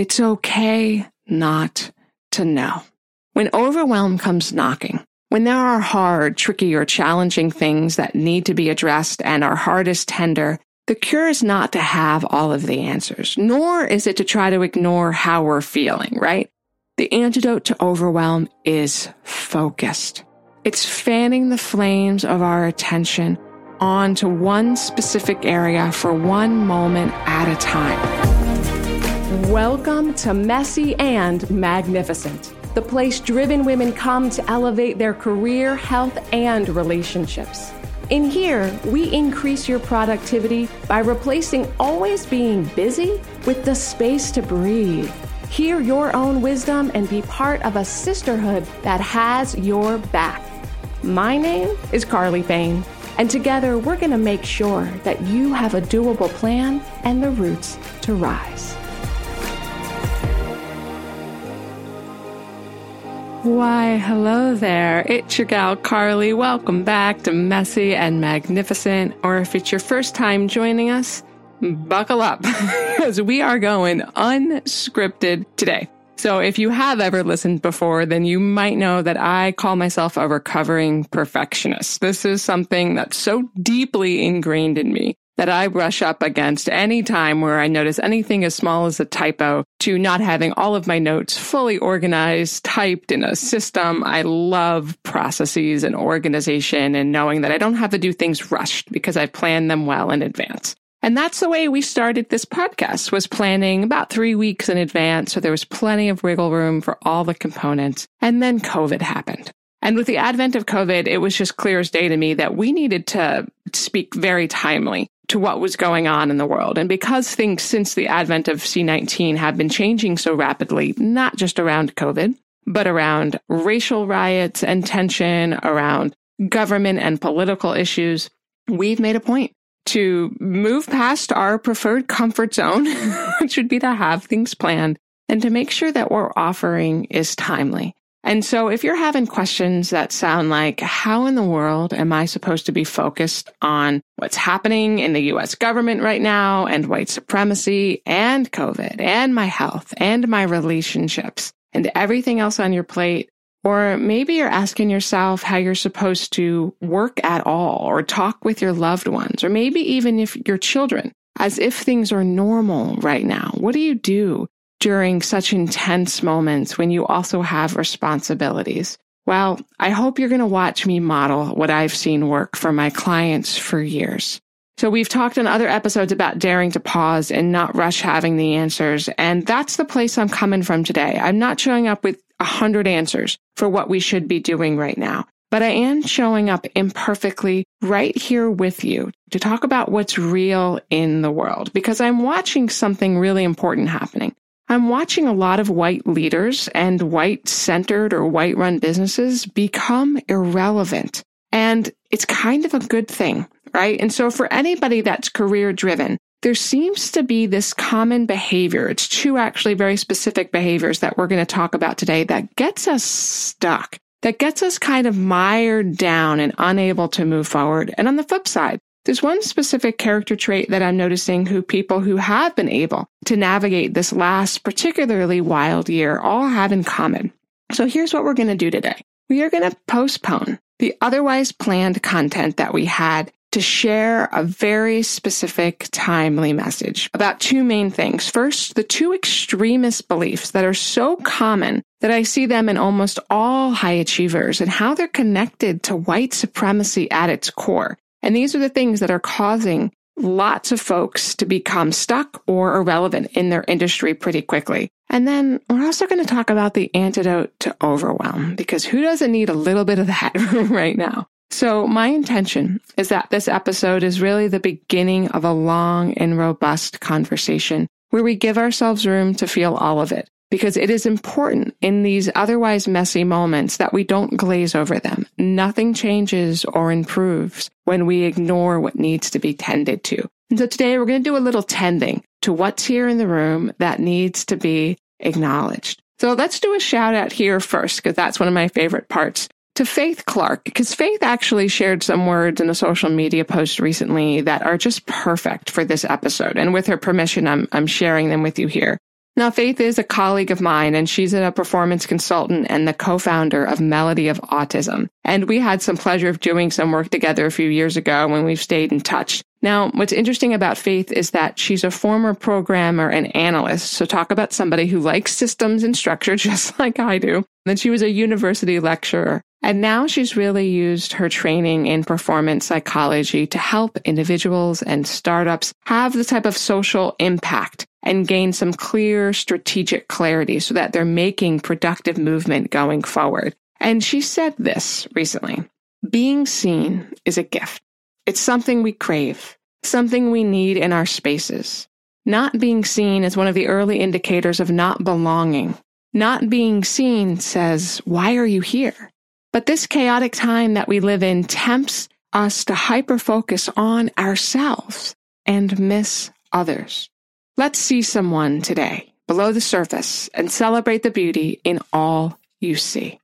it's okay not to know. When overwhelm comes knocking, when there are hard, tricky, or challenging things that need to be addressed and our heart is tender, the cure is not to have all of the answers, nor is it to try to ignore how we're feeling, right? The antidote to overwhelm is focused. It's fanning the flames of our attention onto one specific area for one moment at a time. Welcome to Messy and Magnificent, the place driven women come to elevate their career, health, and relationships. In here, we increase your productivity by replacing always being busy with the space to breathe. Hear your own wisdom and be part of a sisterhood that has your back. My name is Carly Payne, and together we're going to make sure that you have a doable plan and the roots to rise. Why, hello there. It's your gal Carly. Welcome back to Messy and Magnificent. Or if it's your first time joining us, buckle up because we are going unscripted today. So if you have ever listened before, then you might know that I call myself a recovering perfectionist. This is something that's so deeply ingrained in me that I brush up against any time where I notice anything as small as a typo to not having all of my notes fully organized, typed in a system. I love processes and organization and knowing that I don't have to do things rushed because I've planned them well in advance. And that's the way we started this podcast was planning about three weeks in advance. So there was plenty of wiggle room for all the components. And then COVID happened. And with the advent of COVID, it was just clear as day to me that we needed to speak very timely to what was going on in the world. And because things since the advent of C19 have been changing so rapidly, not just around COVID, but around racial riots and tension, around government and political issues, we've made a point to move past our preferred comfort zone, which would be to have things planned and to make sure that what we're offering is timely. And so if you're having questions that sound like, how in the world am I supposed to be focused on what's happening in the US government right now and white supremacy and COVID and my health and my relationships and everything else on your plate? Or maybe you're asking yourself how you're supposed to work at all or talk with your loved ones, or maybe even if your children, as if things are normal right now. What do you do during such intense moments when you also have responsibilities? Well, I hope you're going to watch me model what I've seen work for my clients for years. So we've talked in other episodes about daring to pause and not rush having the answers. And that's the place I'm coming from today. I'm not showing up with a hundred answers for what we should be doing right now, but I am showing up imperfectly right here with you to talk about what's real in the world because I'm watching something really important happening. I'm watching a lot of white leaders and white centered or white run businesses become irrelevant. And it's kind of a good thing, right? And so for anybody that's career driven, there seems to be this common behavior. It's two actually very specific behaviors that we're going to talk about today that gets us stuck, that gets us kind of mired down and unable to move forward. And on the flip side, there's one specific character trait that I'm noticing who people who have been able to navigate this last particularly wild year all have in common. So here's what we're going to do today. We are going to postpone the otherwise planned content that we had to share a very specific, timely message about two main things. First, the two extremist beliefs that are so common that I see them in almost all high achievers and how they're connected to white supremacy at its core. And these are the things that are causing lots of folks to become stuck or irrelevant in their industry pretty quickly. And then we're also going to talk about the antidote to overwhelm because who doesn't need a little bit of that right now? So my intention is that this episode is really the beginning of a long and robust conversation where we give ourselves room to feel all of it because it is important in these otherwise messy moments that we don't glaze over them. Nothing changes or improves when we ignore what needs to be tended to. And so today we're going to do a little tending to what's here in the room that needs to be acknowledged. So let's do a shout out here first, because that's one of my favorite parts to Faith Clark, because Faith actually shared some words in a social media post recently that are just perfect for this episode. And with her permission, I'm, I'm sharing them with you here. Now, Faith is a colleague of mine, and she's a performance consultant and the co founder of Melody of Autism. And we had some pleasure of doing some work together a few years ago when we've stayed in touch. Now, what's interesting about Faith is that she's a former programmer and analyst. So talk about somebody who likes systems and structure just like I do. Then she was a university lecturer. And now she's really used her training in performance psychology to help individuals and startups have the type of social impact and gain some clear strategic clarity so that they're making productive movement going forward. And she said this recently being seen is a gift. It's something we crave, something we need in our spaces. Not being seen is one of the early indicators of not belonging. Not being seen says, Why are you here? But this chaotic time that we live in tempts us to hyper focus on ourselves and miss others. Let's see someone today below the surface and celebrate the beauty in all you see.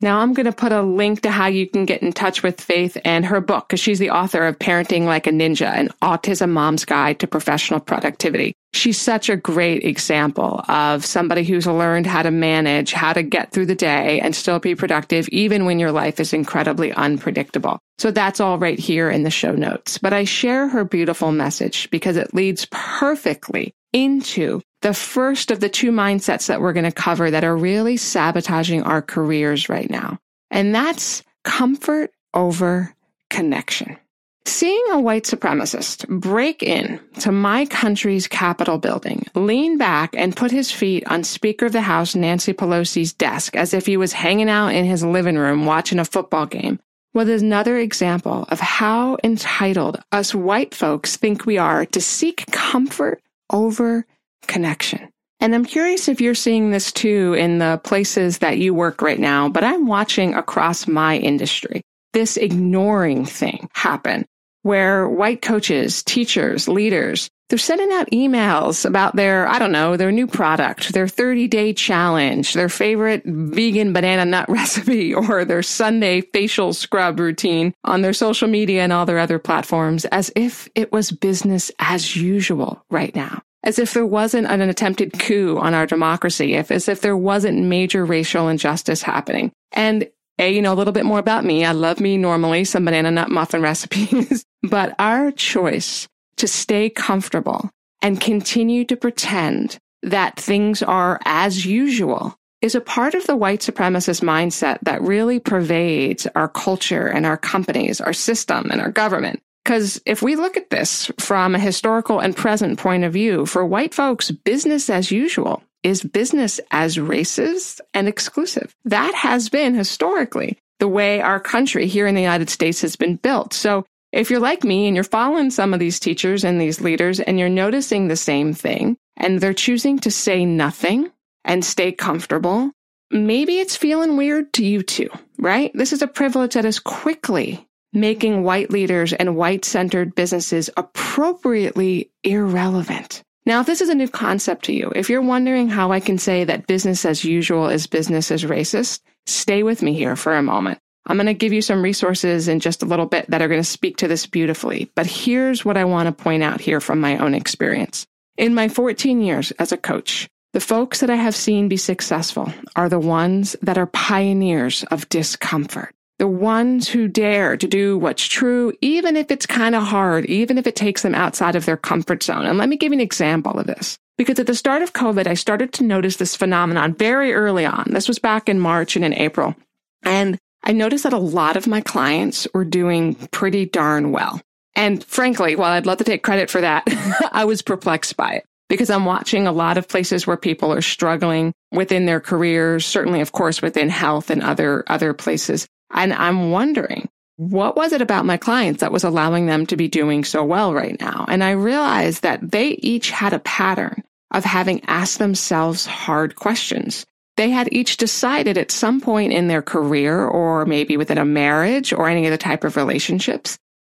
Now, I'm going to put a link to how you can get in touch with Faith and her book because she's the author of Parenting Like a Ninja, an autism mom's guide to professional productivity. She's such a great example of somebody who's learned how to manage, how to get through the day and still be productive, even when your life is incredibly unpredictable. So that's all right here in the show notes. But I share her beautiful message because it leads perfectly into the first of the two mindsets that we're going to cover that are really sabotaging our careers right now. And that's comfort over connection. Seeing a white supremacist break in to my country's Capitol building, lean back and put his feet on Speaker of the House Nancy Pelosi's desk as if he was hanging out in his living room watching a football game was another example of how entitled us white folks think we are to seek comfort over connection. And I'm curious if you're seeing this too in the places that you work right now, but I'm watching across my industry this ignoring thing happen where white coaches, teachers, leaders, they're sending out emails about their, I don't know, their new product, their 30 day challenge, their favorite vegan banana nut recipe, or their Sunday facial scrub routine on their social media and all their other platforms as if it was business as usual right now as if there wasn't an attempted coup on our democracy, if as if there wasn't major racial injustice happening. And a, you know, a little bit more about me. I love me normally, some banana nut muffin recipes, but our choice to stay comfortable and continue to pretend that things are as usual is a part of the white supremacist mindset that really pervades our culture and our companies, our system and our government. Because if we look at this from a historical and present point of view, for white folks, business as usual is business as racist and exclusive. That has been historically the way our country here in the United States has been built. So if you're like me and you're following some of these teachers and these leaders and you're noticing the same thing and they're choosing to say nothing and stay comfortable, maybe it's feeling weird to you too, right? This is a privilege that is quickly making white leaders and white centered businesses appropriately irrelevant. Now, if this is a new concept to you, if you're wondering how I can say that business as usual is business as racist, stay with me here for a moment. I'm going to give you some resources in just a little bit that are going to speak to this beautifully. But here's what I want to point out here from my own experience. In my 14 years as a coach, the folks that I have seen be successful are the ones that are pioneers of discomfort the ones who dare to do what's true, even if it's kind of hard, even if it takes them outside of their comfort zone. And let me give you an example of this. Because at the start of COVID, I started to notice this phenomenon very early on. This was back in March and in April. And I noticed that a lot of my clients were doing pretty darn well. And frankly, while I'd love to take credit for that, I was perplexed by it because I'm watching a lot of places where people are struggling within their careers, certainly, of course, within health and other, other places. And I'm wondering, what was it about my clients that was allowing them to be doing so well right now? And I realized that they each had a pattern of having asked themselves hard questions. They had each decided at some point in their career or maybe within a marriage or any other type of relationships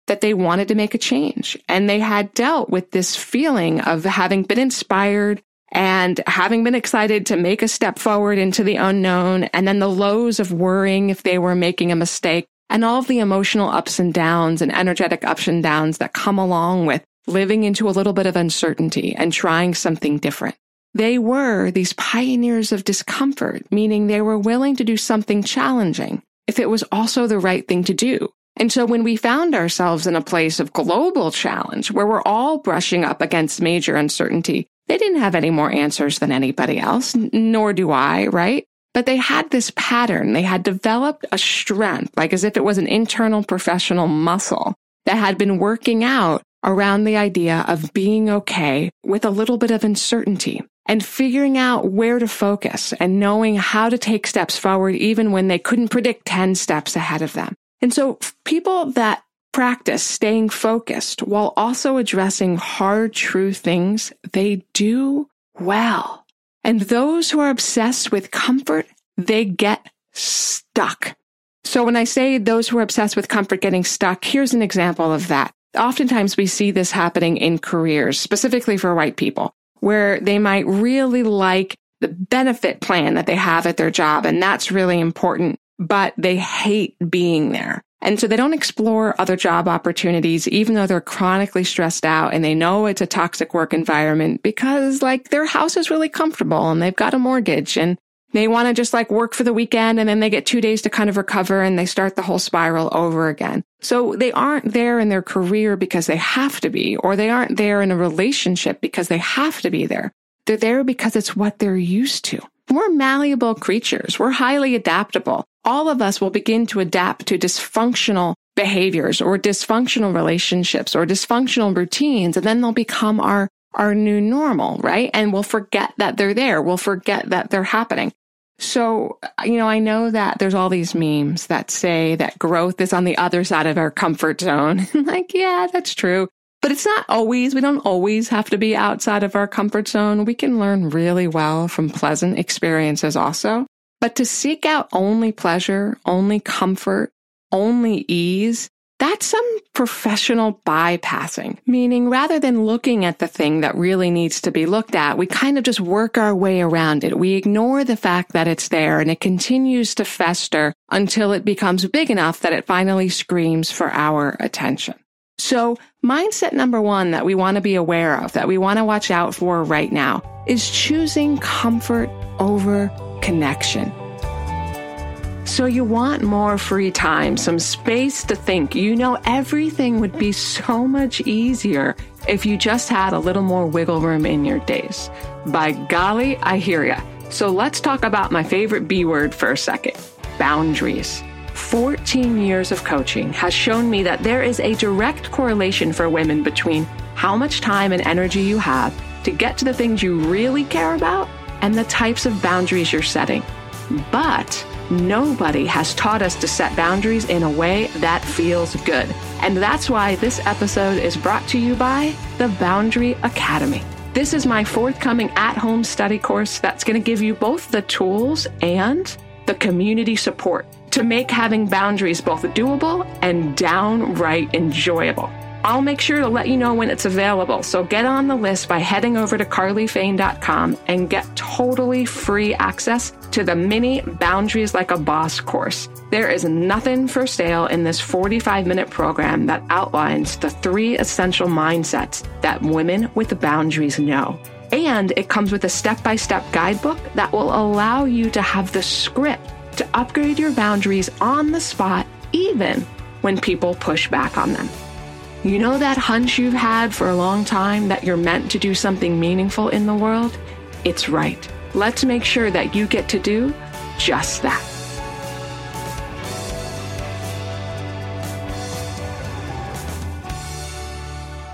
that they wanted to make a change. And they had dealt with this feeling of having been inspired and having been excited to make a step forward into the unknown and then the lows of worrying if they were making a mistake and all of the emotional ups and downs and energetic ups and downs that come along with living into a little bit of uncertainty and trying something different. They were these pioneers of discomfort, meaning they were willing to do something challenging if it was also the right thing to do. And so when we found ourselves in a place of global challenge where we're all brushing up against major uncertainty, they didn't have any more answers than anybody else, nor do I, right? But they had this pattern. They had developed a strength, like as if it was an internal professional muscle that had been working out around the idea of being okay with a little bit of uncertainty and figuring out where to focus and knowing how to take steps forward even when they couldn't predict 10 steps ahead of them. And so people that practice staying focused while also addressing hard, true things, they do well. And those who are obsessed with comfort, they get stuck. So when I say those who are obsessed with comfort getting stuck, here's an example of that. Oftentimes we see this happening in careers, specifically for white people, where they might really like the benefit plan that they have at their job. And that's really important, but they hate being there. And so they don't explore other job opportunities, even though they're chronically stressed out and they know it's a toxic work environment because like their house is really comfortable and they've got a mortgage and they want to just like work for the weekend and then they get two days to kind of recover and they start the whole spiral over again. So they aren't there in their career because they have to be, or they aren't there in a relationship because they have to be there. They're there because it's what they're used to. We're malleable creatures. We're highly adaptable. All of us will begin to adapt to dysfunctional behaviors or dysfunctional relationships or dysfunctional routines, and then they'll become our our new normal, right? And we'll forget that they're there. We'll forget that they're happening. So, you know, I know that there's all these memes that say that growth is on the other side of our comfort zone. like, yeah, that's true. But it's not always, we don't always have to be outside of our comfort zone. We can learn really well from pleasant experiences also. But to seek out only pleasure, only comfort, only ease, that's some professional bypassing, meaning rather than looking at the thing that really needs to be looked at, we kind of just work our way around it. We ignore the fact that it's there and it continues to fester until it becomes big enough that it finally screams for our attention. So mindset number one that we want to be aware of, that we want to watch out for right now is choosing comfort over connection. So you want more free time, some space to think. You know, everything would be so much easier if you just had a little more wiggle room in your days. By golly, I hear ya. So let's talk about my favorite B word for a second boundaries. 14 years of coaching has shown me that there is a direct correlation for women between how much time and energy you have to get to the things you really care about and the types of boundaries you're setting. But Nobody has taught us to set boundaries in a way that feels good. And that's why this episode is brought to you by the Boundary Academy. This is my forthcoming at home study course that's going to give you both the tools and the community support to make having boundaries both doable and downright enjoyable. I'll make sure to let you know when it's available. So get on the list by heading over to carlyfane.com and get totally free access to the mini Boundaries Like a Boss course. There is nothing for sale in this 45 minute program that outlines the three essential mindsets that women with boundaries know. And it comes with a step by step guidebook that will allow you to have the script to upgrade your boundaries on the spot, even when people push back on them. You know that hunch you've had for a long time that you're meant to do something meaningful in the world? It's right. Let's make sure that you get to do just that.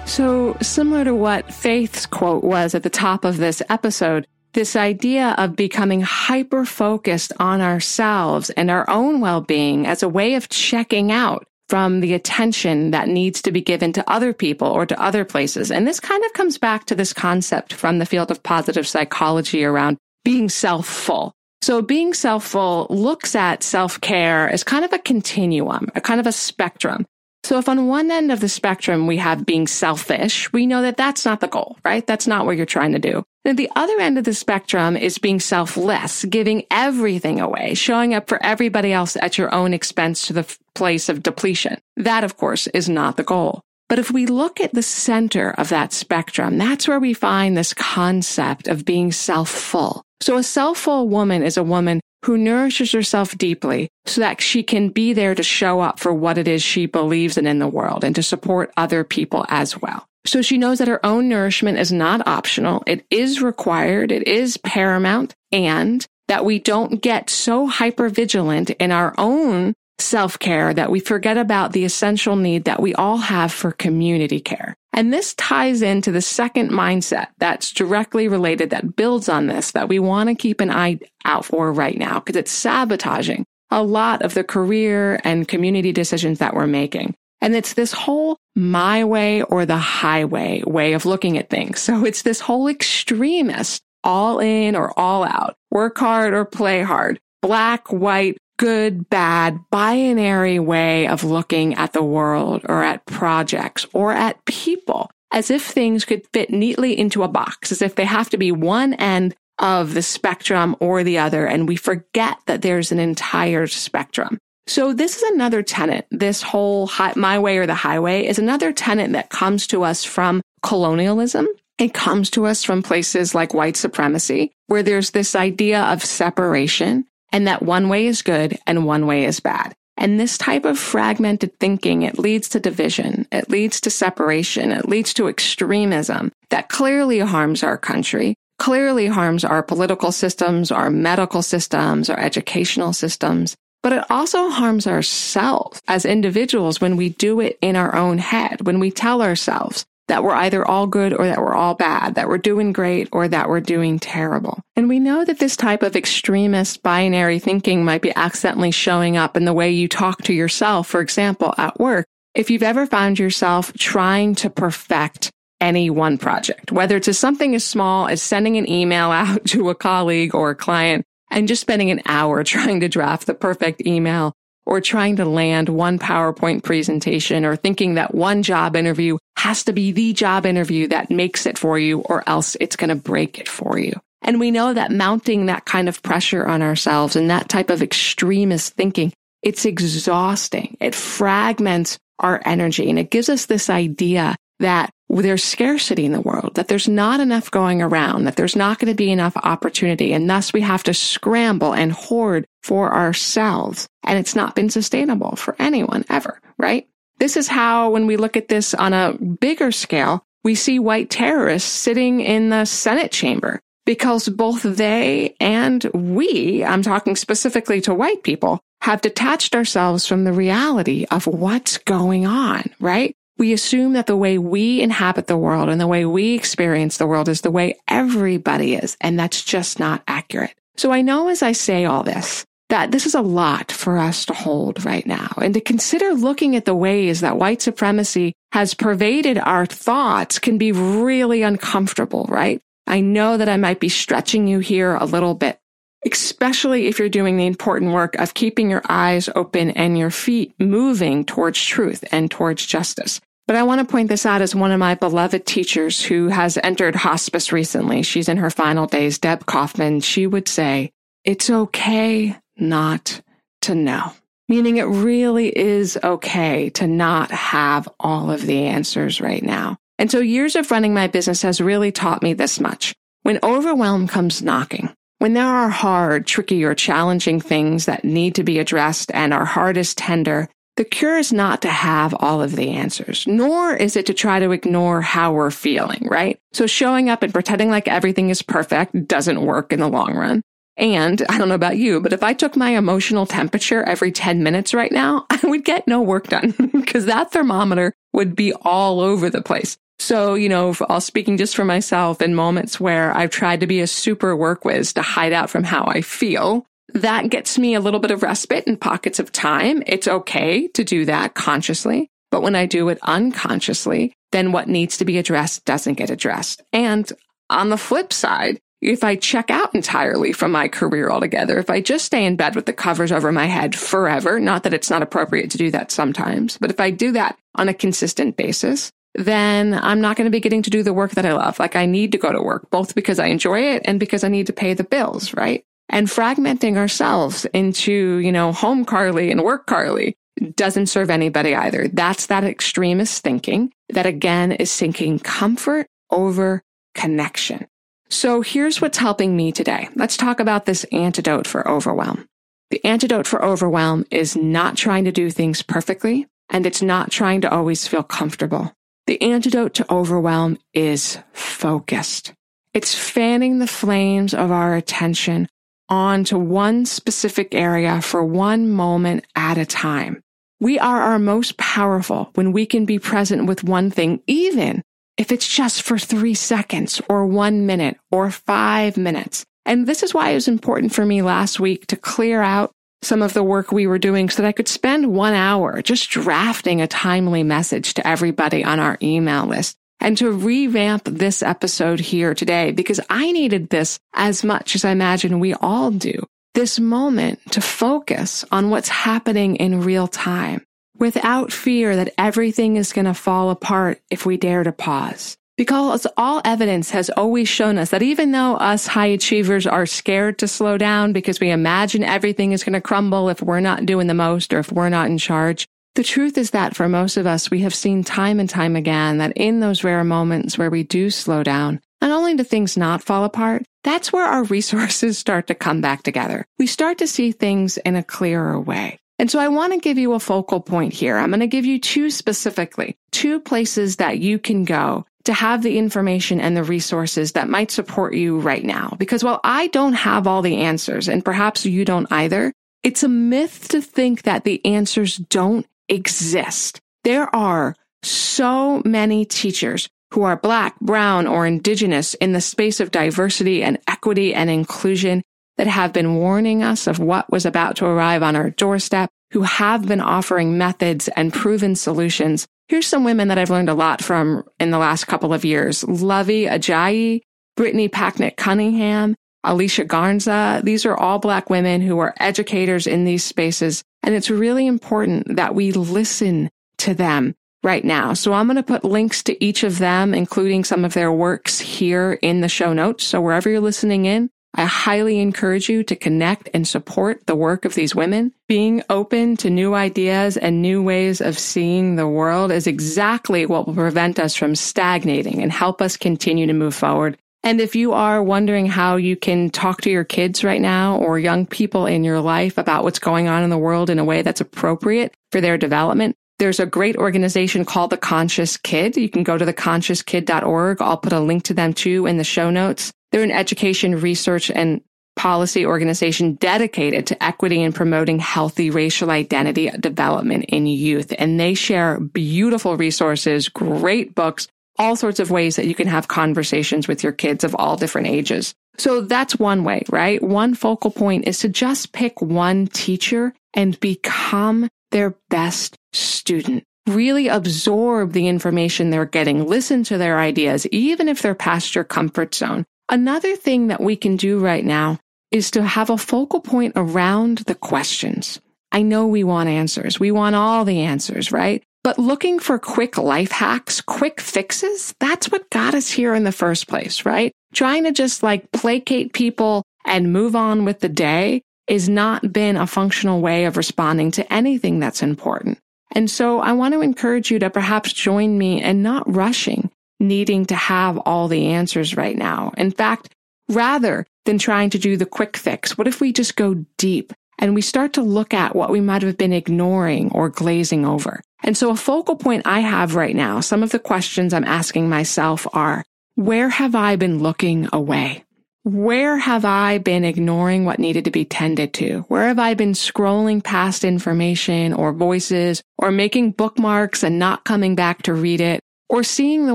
So, similar to what Faith's quote was at the top of this episode, this idea of becoming hyper focused on ourselves and our own well being as a way of checking out from the attention that needs to be given to other people or to other places. And this kind of comes back to this concept from the field of positive psychology around being self-full. So being self-full looks at self-care as kind of a continuum, a kind of a spectrum. So if on one end of the spectrum we have being selfish, we know that that's not the goal, right? That's not what you're trying to do. Then the other end of the spectrum is being selfless, giving everything away, showing up for everybody else at your own expense to the place of depletion. That, of course, is not the goal. But if we look at the center of that spectrum, that's where we find this concept of being self-full. So a self-full woman is a woman who nourishes herself deeply so that she can be there to show up for what it is she believes in in the world and to support other people as well. So she knows that her own nourishment is not optional. It is required. It is paramount and that we don't get so hyper vigilant in our own self care that we forget about the essential need that we all have for community care. And this ties into the second mindset that's directly related that builds on this that we want to keep an eye out for right now because it's sabotaging a lot of the career and community decisions that we're making. And it's this whole my way or the highway way of looking at things. So it's this whole extremist all in or all out, work hard or play hard, black, white, good, bad, binary way of looking at the world or at projects or at people as if things could fit neatly into a box, as if they have to be one end of the spectrum or the other. And we forget that there's an entire spectrum. So this is another tenet. This whole my way or the highway is another tenet that comes to us from colonialism. It comes to us from places like white supremacy, where there's this idea of separation and that one way is good and one way is bad. And this type of fragmented thinking, it leads to division. It leads to separation. It leads to extremism that clearly harms our country, clearly harms our political systems, our medical systems, our educational systems. But it also harms ourselves as individuals when we do it in our own head, when we tell ourselves, that we're either all good or that we're all bad, that we're doing great or that we're doing terrible. And we know that this type of extremist binary thinking might be accidentally showing up in the way you talk to yourself, for example, at work. If you've ever found yourself trying to perfect any one project, whether it's something as small as sending an email out to a colleague or a client and just spending an hour trying to draft the perfect email or trying to land one PowerPoint presentation or thinking that one job interview has to be the job interview that makes it for you or else it's going to break it for you. And we know that mounting that kind of pressure on ourselves and that type of extremist thinking, it's exhausting. It fragments our energy and it gives us this idea that there's scarcity in the world, that there's not enough going around, that there's not going to be enough opportunity. And thus we have to scramble and hoard for ourselves. And it's not been sustainable for anyone ever, right? This is how, when we look at this on a bigger scale, we see white terrorists sitting in the Senate chamber because both they and we, I'm talking specifically to white people, have detached ourselves from the reality of what's going on, right? We assume that the way we inhabit the world and the way we experience the world is the way everybody is. And that's just not accurate. So I know as I say all this, that this is a lot for us to hold right now and to consider looking at the ways that white supremacy has pervaded our thoughts can be really uncomfortable, right? I know that I might be stretching you here a little bit, especially if you're doing the important work of keeping your eyes open and your feet moving towards truth and towards justice. But I want to point this out as one of my beloved teachers who has entered hospice recently. She's in her final days, Deb Kaufman. She would say, it's okay not to know. Meaning it really is okay to not have all of the answers right now. And so years of running my business has really taught me this much. When overwhelm comes knocking, when there are hard, tricky, or challenging things that need to be addressed and our heart is tender, the cure is not to have all of the answers, nor is it to try to ignore how we're feeling, right? So showing up and pretending like everything is perfect doesn't work in the long run. And I don't know about you, but if I took my emotional temperature every 10 minutes right now, I would get no work done because that thermometer would be all over the place. So, you know, all speaking just for myself in moments where I've tried to be a super work whiz to hide out from how I feel, that gets me a little bit of respite in pockets of time. It's okay to do that consciously. But when I do it unconsciously, then what needs to be addressed doesn't get addressed. And on the flip side, if I check out entirely from my career altogether, if I just stay in bed with the covers over my head forever, not that it's not appropriate to do that sometimes, but if I do that on a consistent basis, then I'm not going to be getting to do the work that I love. Like I need to go to work, both because I enjoy it and because I need to pay the bills, right? And fragmenting ourselves into, you know, home Carly and work Carly doesn't serve anybody either. That's that extremist thinking that again is seeking comfort over connection. So here's what's helping me today. Let's talk about this antidote for overwhelm. The antidote for overwhelm is not trying to do things perfectly, and it's not trying to always feel comfortable. The antidote to overwhelm is focused. It's fanning the flames of our attention onto one specific area for one moment at a time. We are our most powerful when we can be present with one thing, even if it's just for three seconds or one minute or five minutes. And this is why it was important for me last week to clear out some of the work we were doing so that I could spend one hour just drafting a timely message to everybody on our email list and to revamp this episode here today because I needed this as much as I imagine we all do. This moment to focus on what's happening in real time without fear that everything is going to fall apart if we dare to pause. Because all evidence has always shown us that even though us high achievers are scared to slow down because we imagine everything is going to crumble if we're not doing the most or if we're not in charge, the truth is that for most of us, we have seen time and time again that in those rare moments where we do slow down, not only do things not fall apart, that's where our resources start to come back together. We start to see things in a clearer way. And so I want to give you a focal point here. I'm going to give you two specifically, two places that you can go to have the information and the resources that might support you right now. Because while I don't have all the answers, and perhaps you don't either, it's a myth to think that the answers don't exist. There are so many teachers who are black, brown, or indigenous in the space of diversity and equity and inclusion that have been warning us of what was about to arrive on our doorstep, who have been offering methods and proven solutions. Here's some women that I've learned a lot from in the last couple of years. Luvvie Ajayi, Brittany Packnett Cunningham, Alicia Garza. These are all black women who are educators in these spaces and it's really important that we listen to them right now. So I'm going to put links to each of them, including some of their works here in the show notes. So wherever you're listening in, I highly encourage you to connect and support the work of these women. Being open to new ideas and new ways of seeing the world is exactly what will prevent us from stagnating and help us continue to move forward and if you are wondering how you can talk to your kids right now or young people in your life about what's going on in the world in a way that's appropriate for their development, there's a great organization called The Conscious Kid. You can go to theconsciouskid.org. I'll put a link to them too in the show notes. They're an education, research, and policy organization dedicated to equity and promoting healthy racial identity development in youth. And they share beautiful resources, great books, all sorts of ways that you can have conversations with your kids of all different ages. So that's one way, right? One focal point is to just pick one teacher and become their best student. Really absorb the information they're getting. Listen to their ideas, even if they're past your comfort zone. Another thing that we can do right now is to have a focal point around the questions. I know we want answers. We want all the answers, right? But looking for quick life hacks, quick fixes, that's what got us here in the first place, right? Trying to just like placate people and move on with the day is not been a functional way of responding to anything that's important. And so I want to encourage you to perhaps join me in not rushing, needing to have all the answers right now. In fact, rather than trying to do the quick fix, what if we just go deep and we start to look at what we might have been ignoring or glazing over? And so a focal point I have right now, some of the questions I'm asking myself are, where have I been looking away? Where have I been ignoring what needed to be tended to? Where have I been scrolling past information or voices or making bookmarks and not coming back to read it or seeing the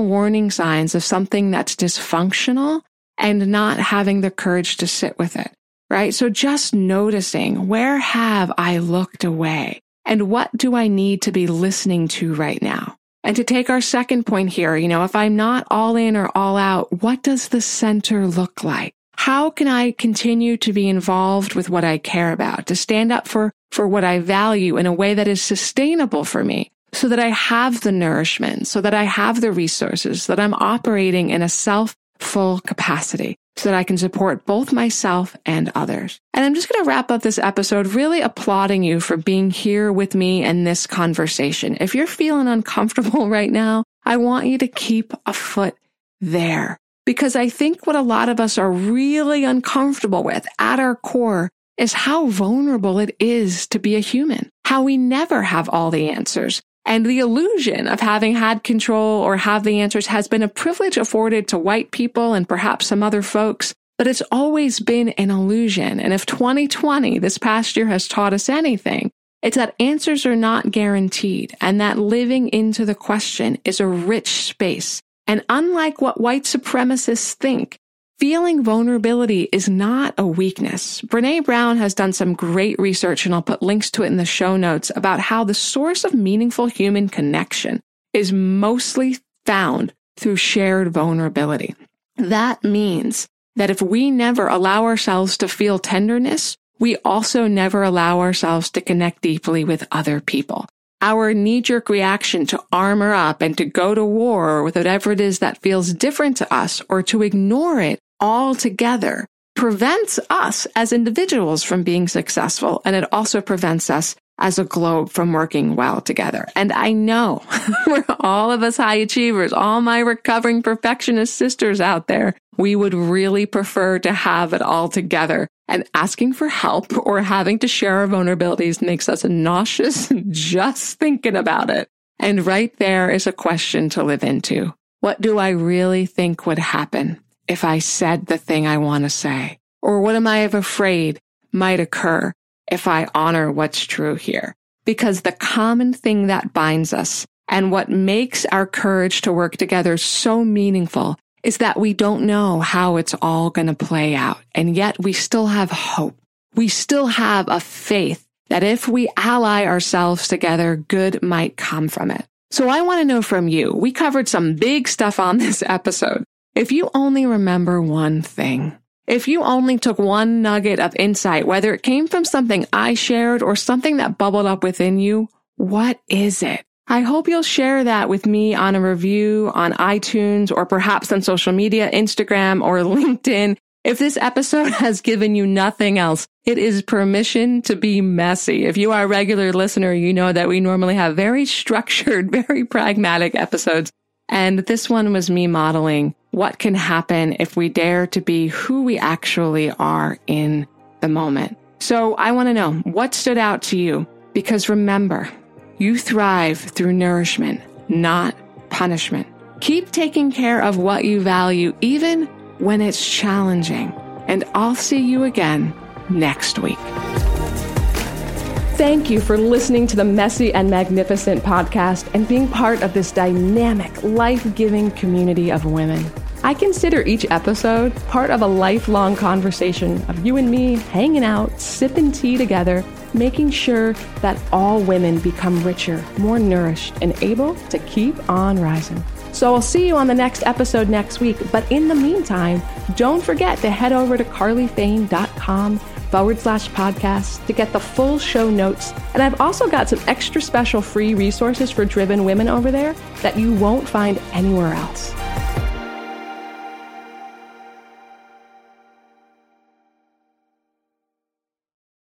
warning signs of something that's dysfunctional and not having the courage to sit with it? Right? So just noticing where have I looked away? And what do I need to be listening to right now? And to take our second point here, you know, if I'm not all in or all out, what does the center look like? How can I continue to be involved with what I care about, to stand up for, for what I value in a way that is sustainable for me so that I have the nourishment, so that I have the resources, so that I'm operating in a self full capacity. so that I can support both myself and others. And I'm just going to wrap up this episode really applauding you for being here with me in this conversation. If you're feeling uncomfortable right now, I want you to keep a foot there because I think what a lot of us are really uncomfortable with at our core is how vulnerable it is to be a human, how we never have all the answers. And the illusion of having had control or have the answers has been a privilege afforded to white people and perhaps some other folks, but it's always been an illusion. And if 2020, this past year has taught us anything, it's that answers are not guaranteed and that living into the question is a rich space. And unlike what white supremacists think, Feeling vulnerability is not a weakness. Brene Brown has done some great research, and I'll put links to it in the show notes about how the source of meaningful human connection is mostly found through shared vulnerability. That means that if we never allow ourselves to feel tenderness, we also never allow ourselves to connect deeply with other people. Our knee jerk reaction to armor up and to go to war with whatever it is that feels different to us or to ignore it altogether prevents us as individuals from being successful. And it also prevents us as a globe from working well together. And I know we're all of us high achievers, all my recovering perfectionist sisters out there, we would really prefer to have it all together. And asking for help or having to share our vulnerabilities makes us nauseous just thinking about it. And right there is a question to live into. What do I really think would happen if I said the thing I want to say? Or what am I afraid might occur if I honor what's true here? Because the common thing that binds us and what makes our courage to work together so meaningful is that we don't know how it's all going to play out. And yet we still have hope. We still have a faith that if we ally ourselves together, good might come from it. So I want to know from you. We covered some big stuff on this episode. If you only remember one thing, if you only took one nugget of insight, whether it came from something I shared or something that bubbled up within you, what is it? I hope you'll share that with me on a review on iTunes or perhaps on social media, Instagram or LinkedIn. If this episode has given you nothing else, it is permission to be messy. If you are a regular listener, you know that we normally have very structured, very pragmatic episodes. And this one was me modeling what can happen if we dare to be who we actually are in the moment. So I want to know what stood out to you because remember, you thrive through nourishment, not punishment. Keep taking care of what you value, even when it's challenging. And I'll see you again next week. Thank you for listening to the Messy and Magnificent podcast and being part of this dynamic, life giving community of women. I consider each episode part of a lifelong conversation of you and me hanging out, sipping tea together, making sure that all women become richer, more nourished, and able to keep on rising. So I'll see you on the next episode next week. But in the meantime, don't forget to head over to carlyfane.com forward slash podcast to get the full show notes. And I've also got some extra special free resources for driven women over there that you won't find anywhere else.